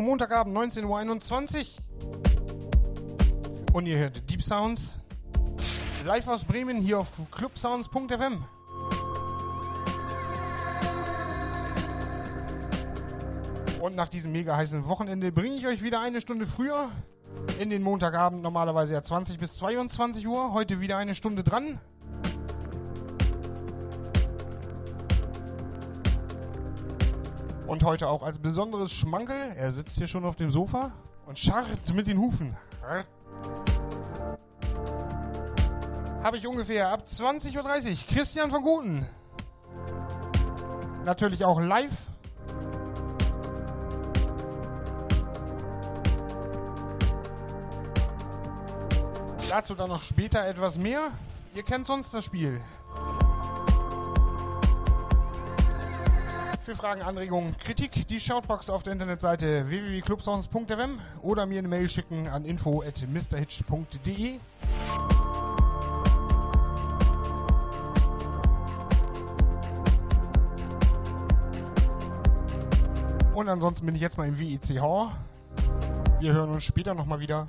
Montagabend 19.21 Uhr. Und ihr hört Deep Sounds. Live aus Bremen hier auf clubsounds.fm. Und nach diesem mega heißen Wochenende bringe ich euch wieder eine Stunde früher in den Montagabend, normalerweise ja 20 bis 22 Uhr. Heute wieder eine Stunde dran. Und heute auch als besonderes Schmankel. Er sitzt hier schon auf dem Sofa und scharrt mit den Hufen. Habe ich ungefähr ab 20.30 Uhr Christian von Guten. Natürlich auch live Dazu dann noch später etwas mehr. Ihr kennt sonst das Spiel. Für Fragen, Anregungen, Kritik, die Shoutbox auf der Internetseite www.clubsounds.fm oder mir eine Mail schicken an info at mrhitch.de. Und ansonsten bin ich jetzt mal im WEC Hall. Wir hören uns später nochmal wieder.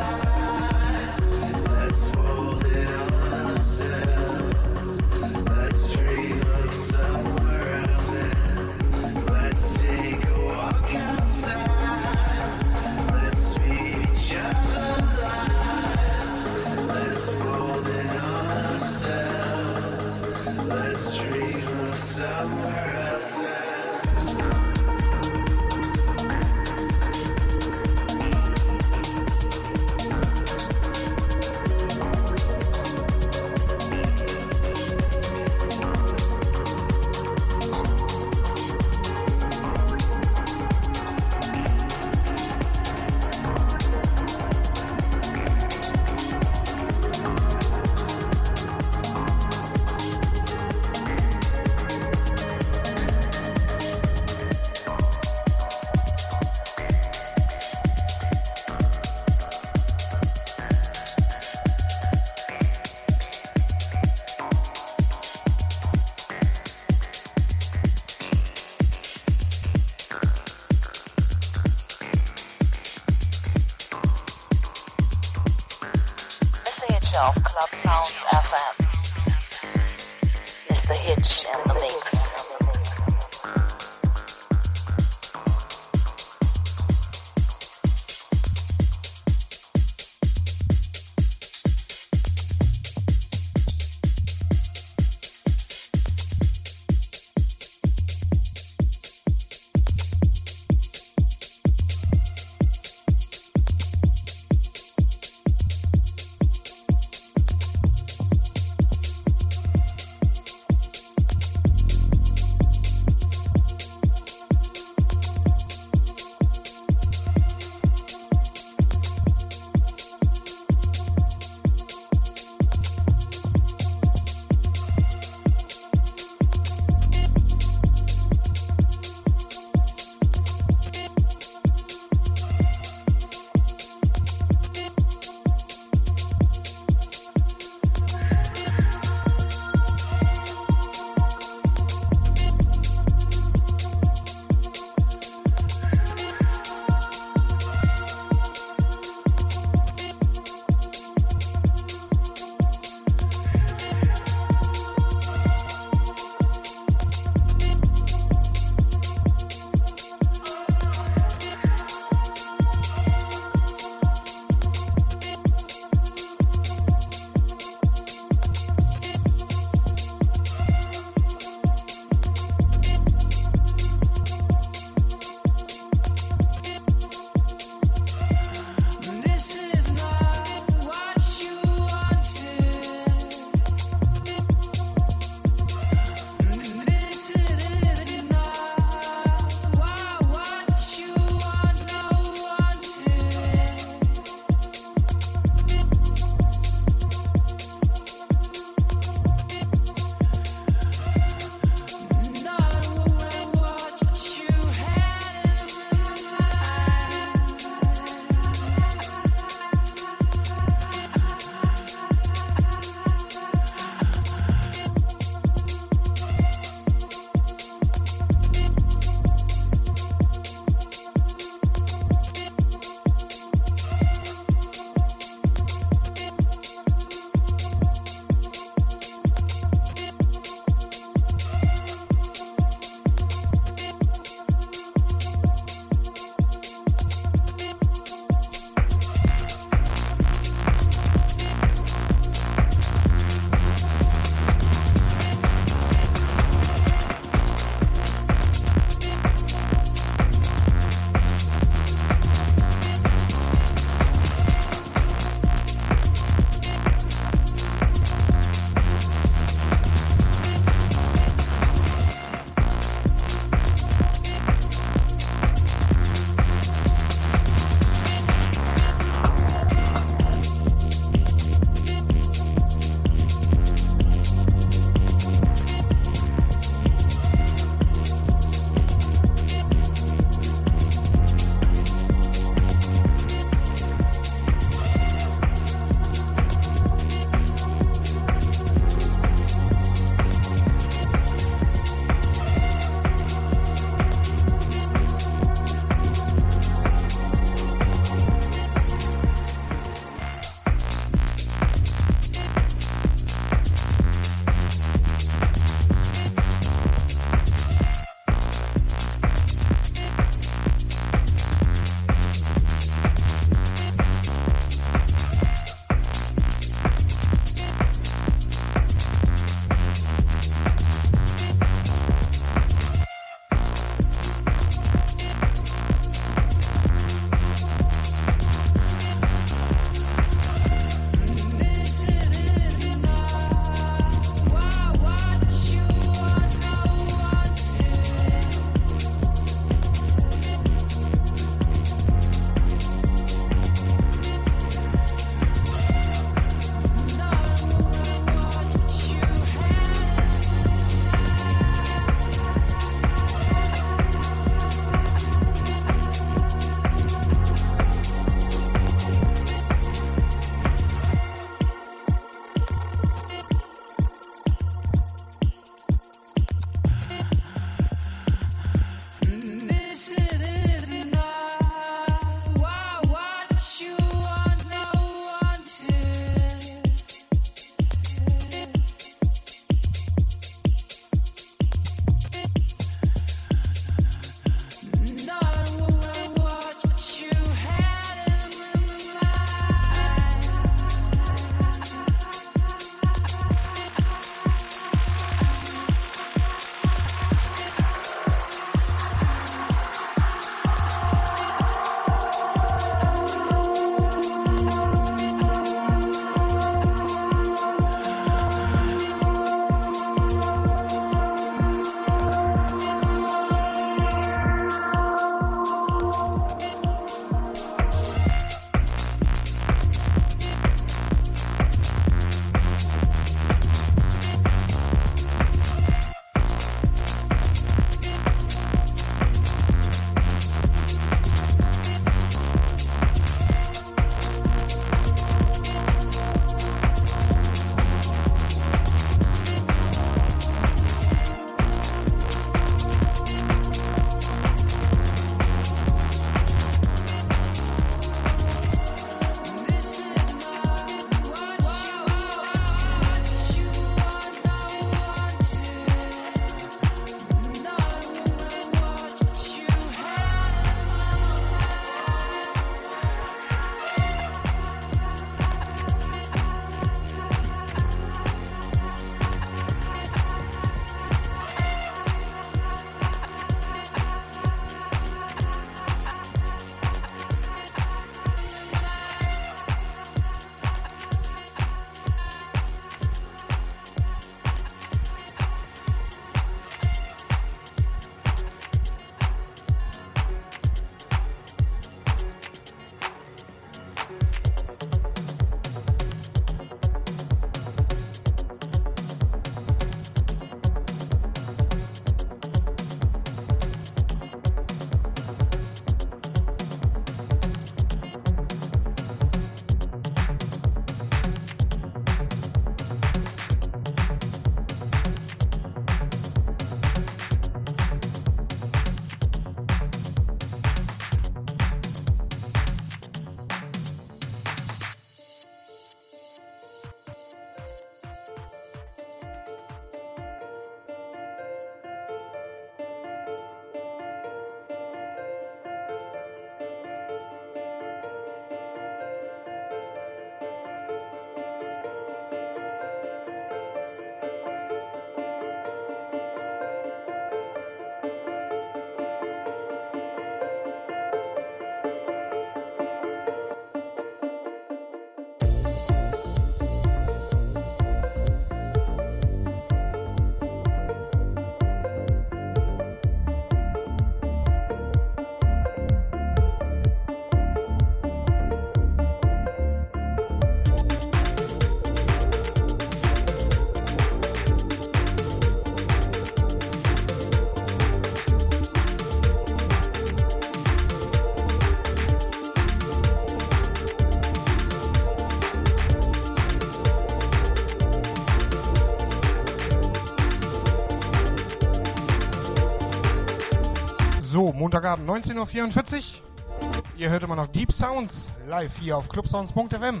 Montagabend 19.44 Uhr. Ihr hört immer noch Deep Sounds live hier auf clubsounds.fm.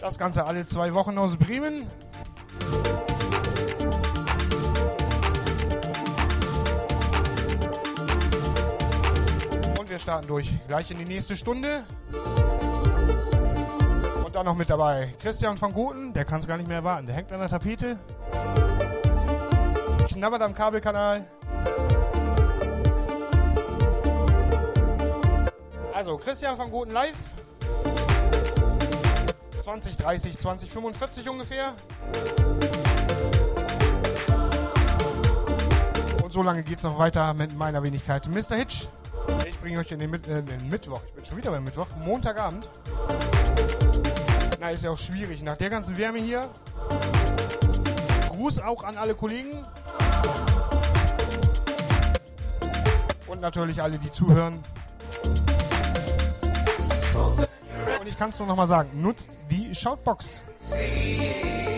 Das Ganze alle zwei Wochen aus Bremen. Und wir starten durch. Gleich in die nächste Stunde. Und dann noch mit dabei Christian von Goten, der kann es gar nicht mehr erwarten. Der hängt an der Tapete. Knabbert am Kabelkanal. Also, Christian von Goten live. 2030, 2045 ungefähr. Und so lange geht es noch weiter mit meiner Wenigkeit Mr. Hitch. Ich bringe euch in den, äh, den Mittwoch. Ich bin schon wieder beim Mittwoch. Montagabend. Na, ist ja auch schwierig. Nach der ganzen Wärme hier. Gruß auch an alle Kollegen. Und natürlich alle, die zuhören. Und ich kann es nur noch mal sagen, nutzt die Shoutbox.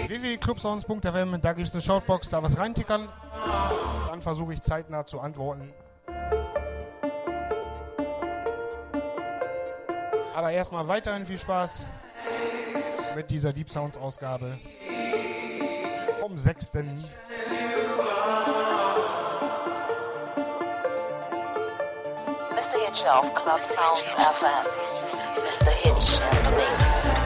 www.clubsounds.fm, da gibt es eine Shoutbox, da was reintickern. Dann versuche ich zeitnah zu antworten. Aber erstmal weiterhin viel Spaß mit dieser Deep Sounds Ausgabe vom 6. Mr. Hitch auf Club Sounds FM. Mr. Hitch in the mix.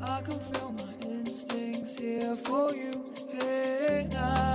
I can feel my instincts here for you. Hey, now.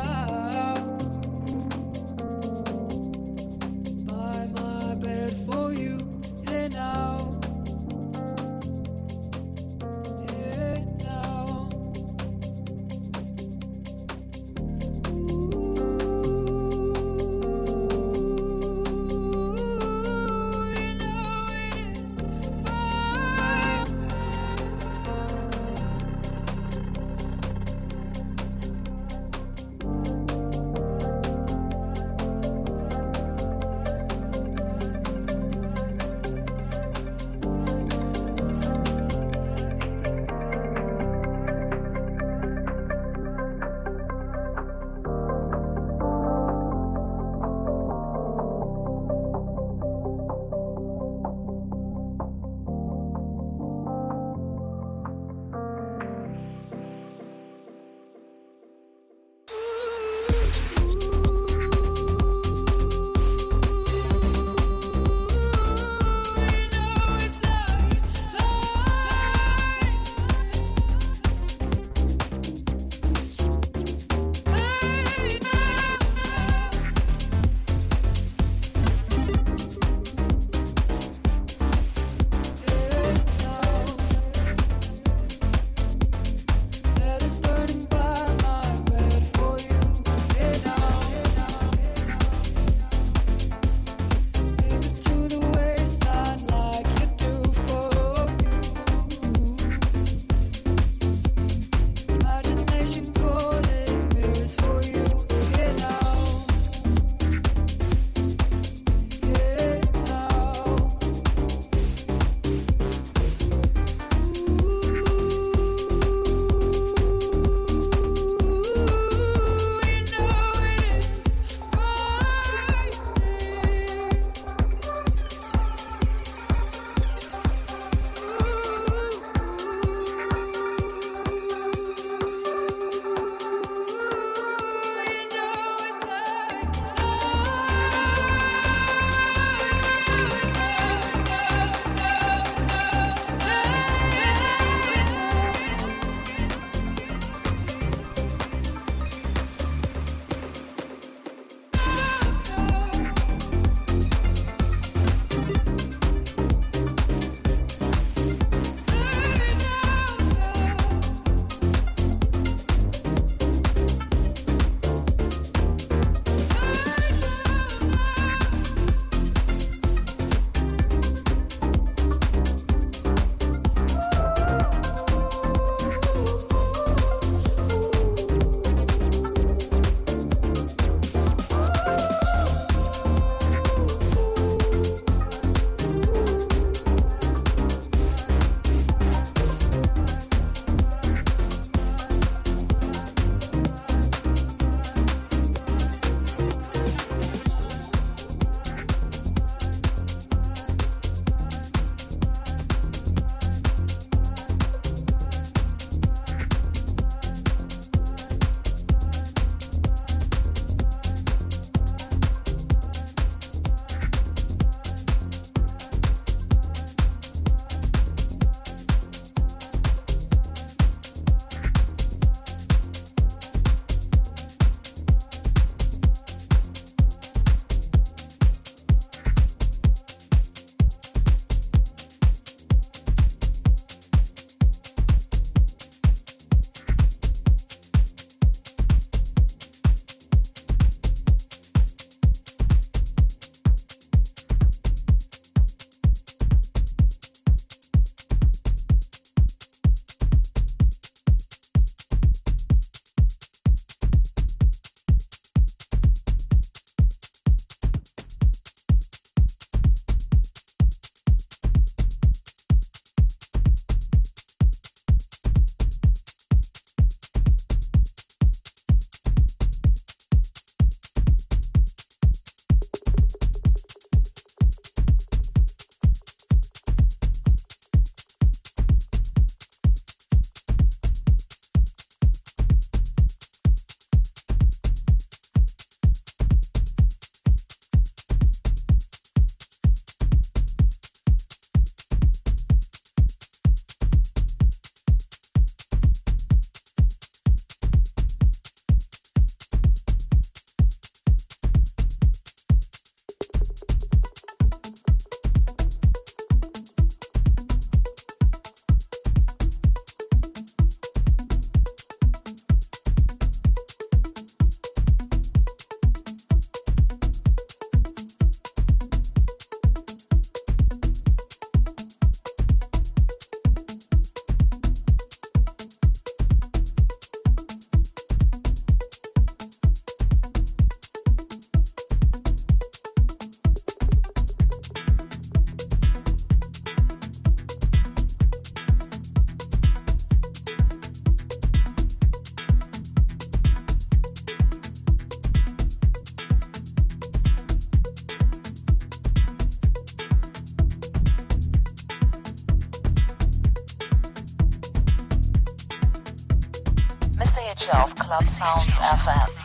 Club Sounds FM.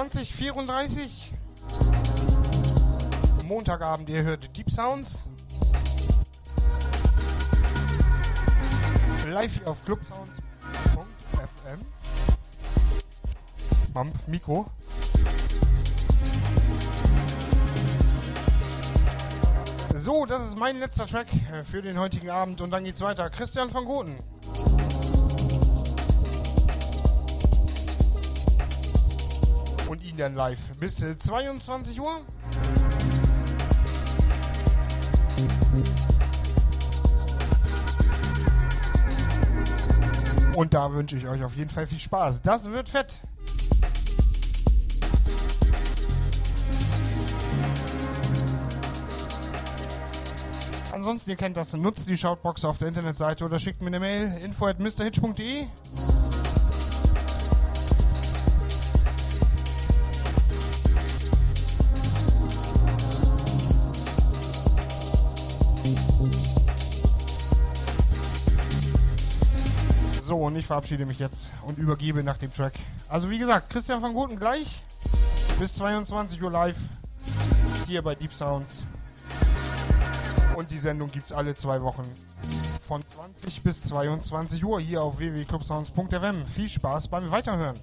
2034. Montagabend, ihr hört Deep Sounds. Live hier auf clubsounds.fm. Mampf Mikro. So, das ist mein letzter Track äh, für den heutigen Abend und dann geht's weiter. Christian van Goten. Dann live bis 22 Uhr. Und da wünsche ich euch auf jeden Fall viel Spaß. Das wird fett. Ansonsten, ihr kennt das, nutzt die Shoutbox auf der Internetseite oder schickt mir eine Mail info at mrhitch.de. verabschiede mich jetzt und übergebe nach dem Track. Also wie gesagt, Christian van Guten gleich bis 22 Uhr live hier bei Deep Sounds. Und die Sendung gibt es alle zwei Wochen von 20 bis 22 Uhr hier auf www.clubsounds.fm. Viel Spaß beim Weiterhören.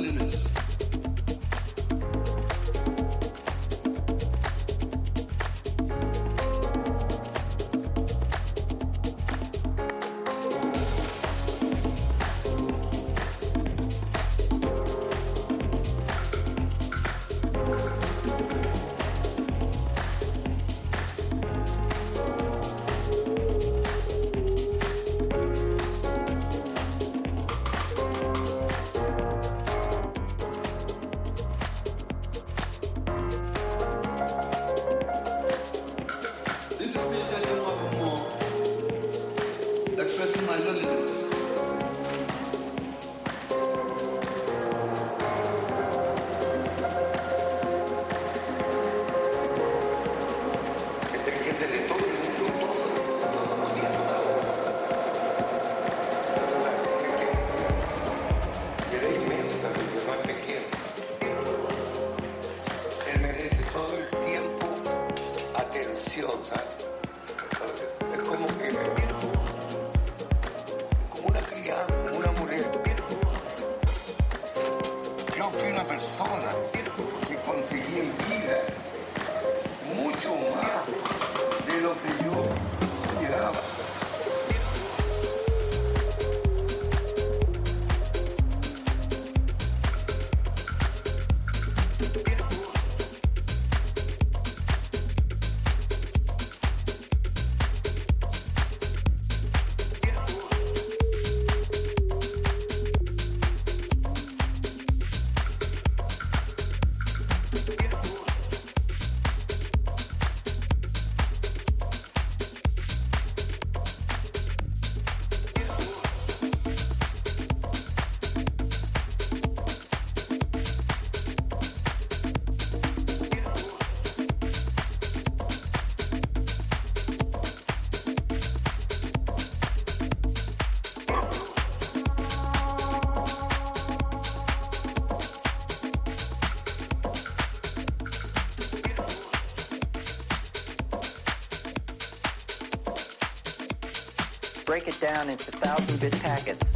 Loneliness. Break it down into thousand bit packets.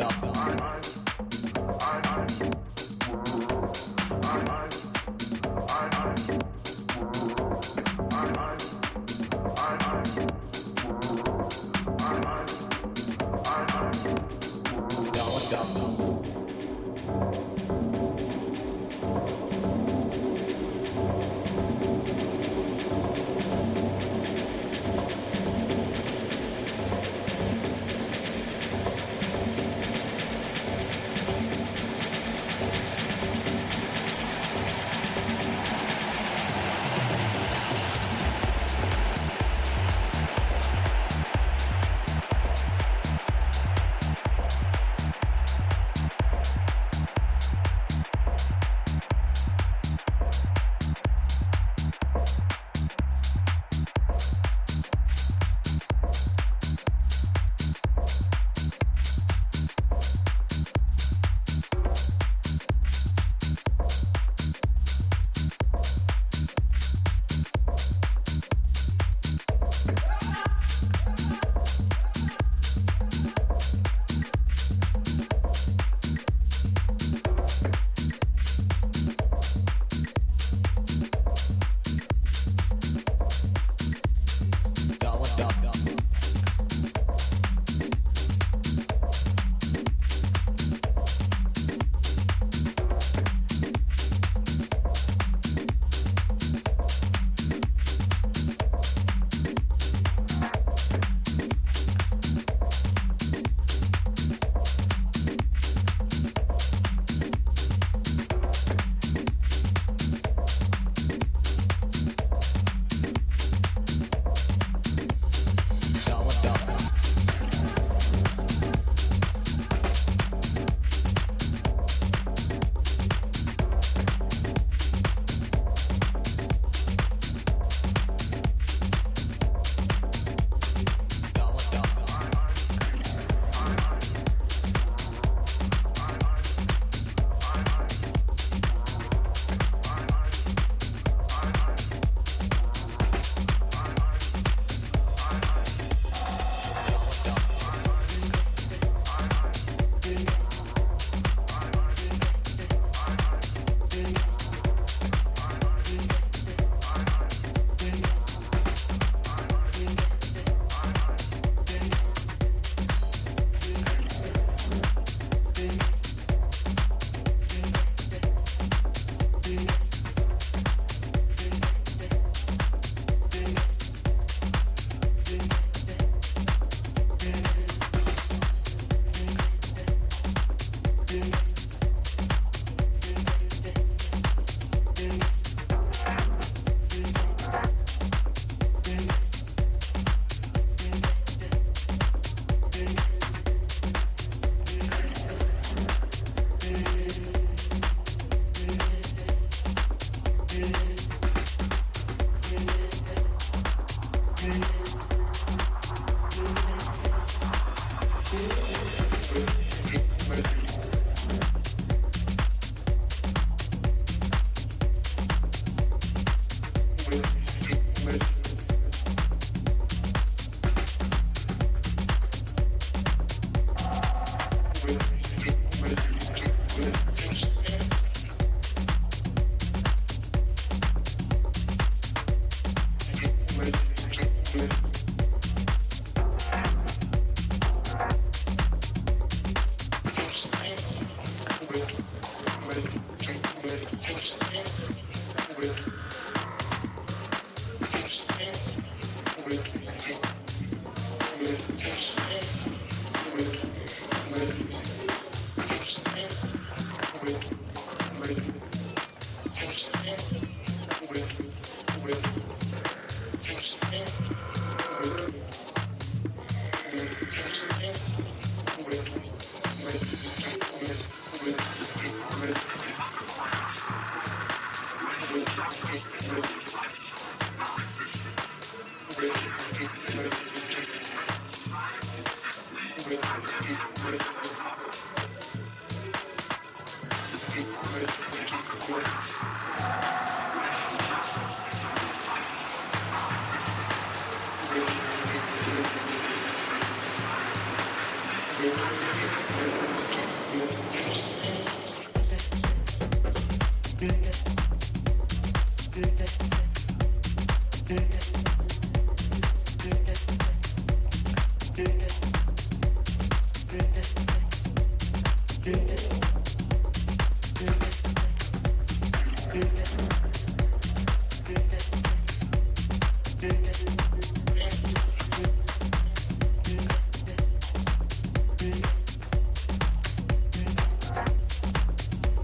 stuff.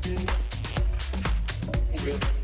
Thank you.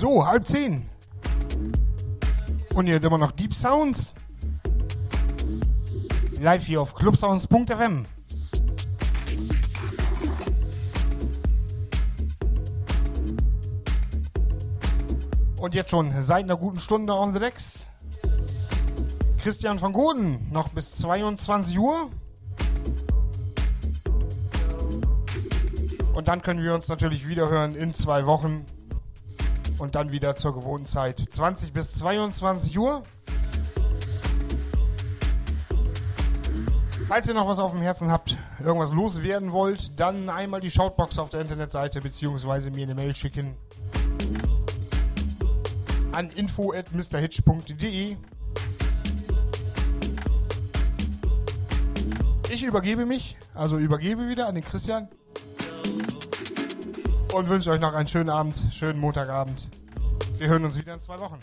So, halb zehn. Und ihr hört immer noch Deep Sounds. Live hier auf clubsounds.fm. Und jetzt schon seit einer guten Stunde on the decks. Christian van Goden, noch bis 22 Uhr. Und dann können wir uns natürlich wieder hören in zwei Wochen. Und dann wieder zur gewohnten Zeit. 20 bis 22 Uhr. Falls ihr noch was auf dem Herzen habt, irgendwas loswerden wollt, dann einmal die Shoutbox auf der Internetseite beziehungsweise mir eine Mail schicken an info at mrhitch.de. Ich übergebe mich, also übergebe wieder an den Christian und wünsche euch noch einen schönen Abend, schönen Montagabend. Wir hören uns wieder in zwei Wochen.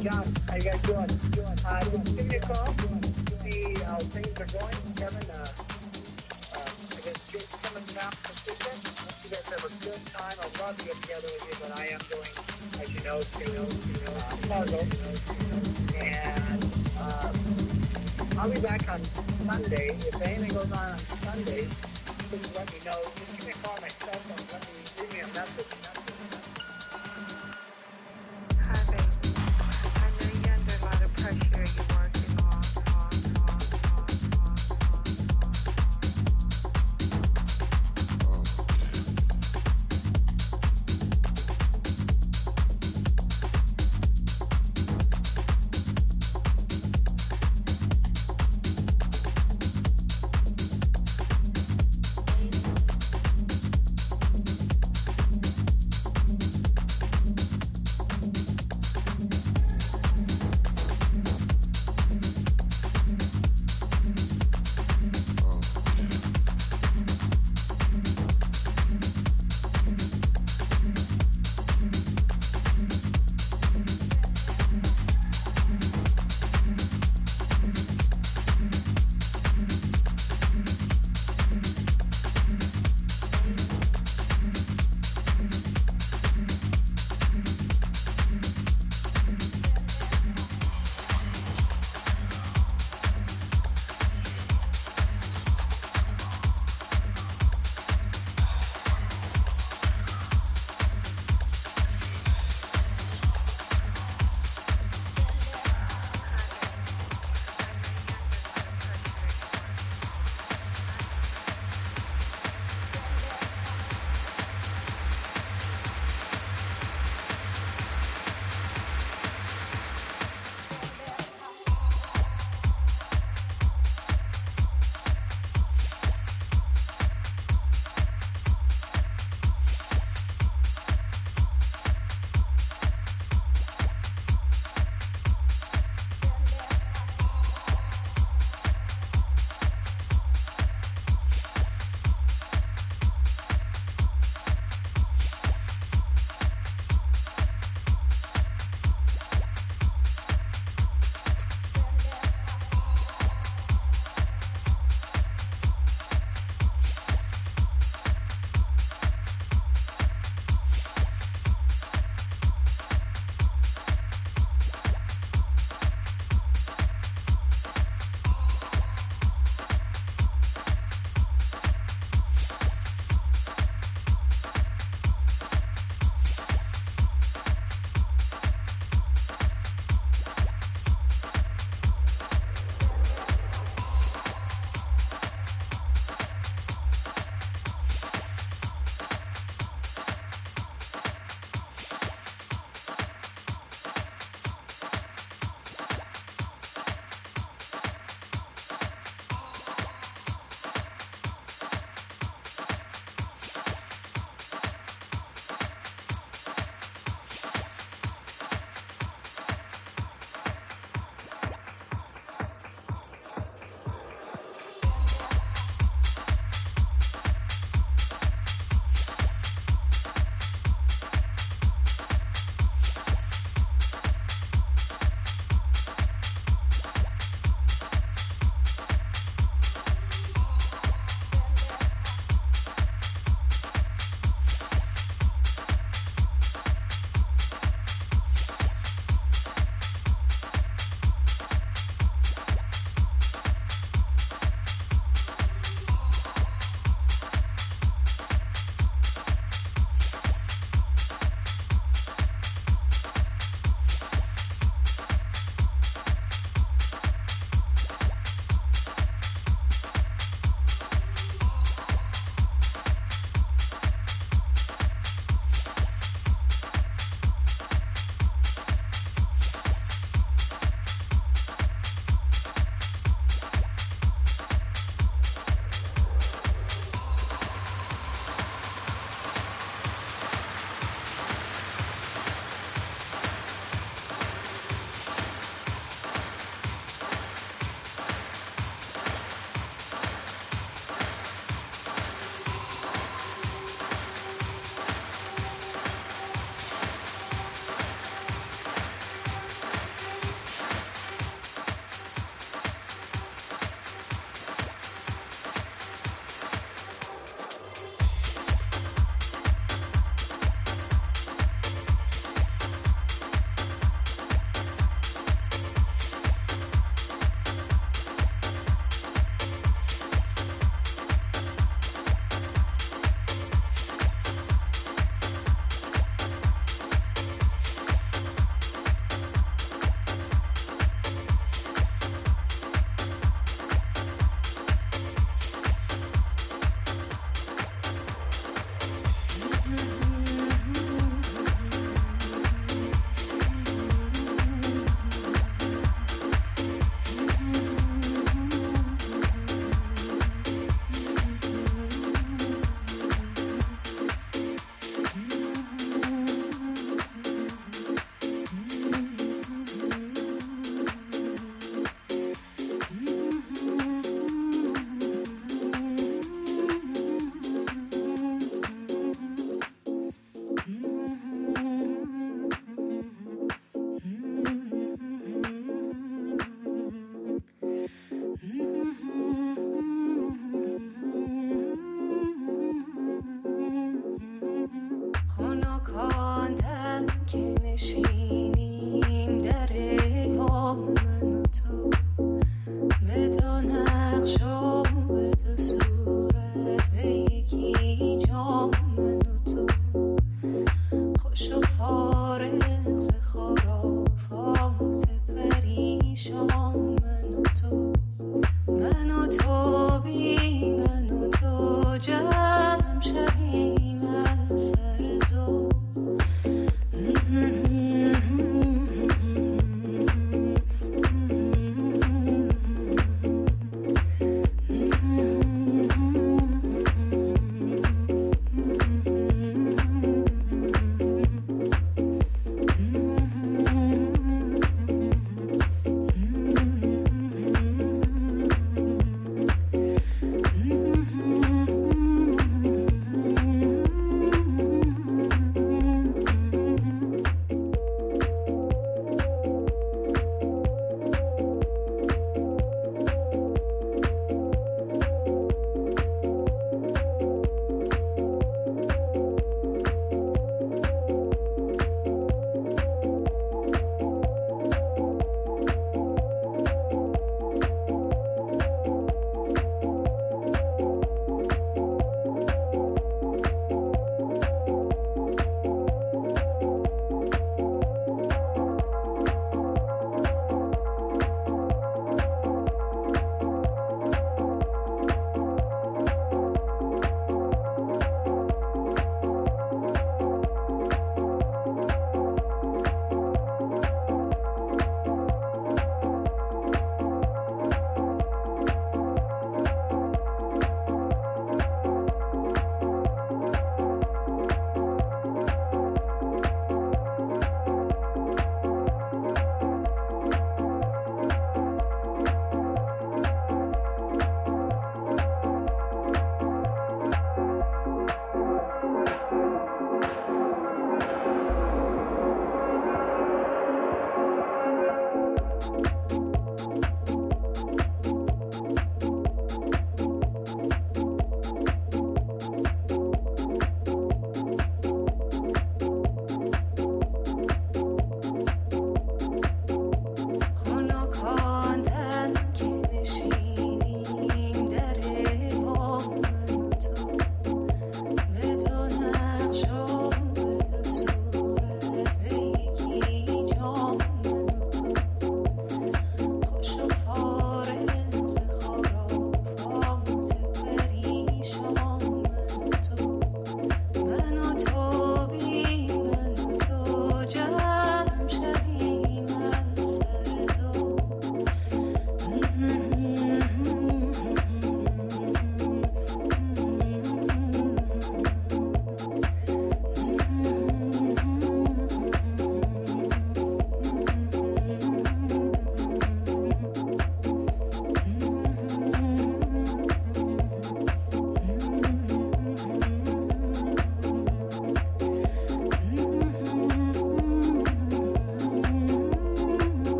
How you guys doing? Uh, give me a call, see how things are going. Kevin, uh, uh, I guess Jake's coming down from Houston. Hope you guys have a good time. Love to get together with you, but I am going, as you know, uh, Fargo. And I'll be back on Sunday. If anything goes on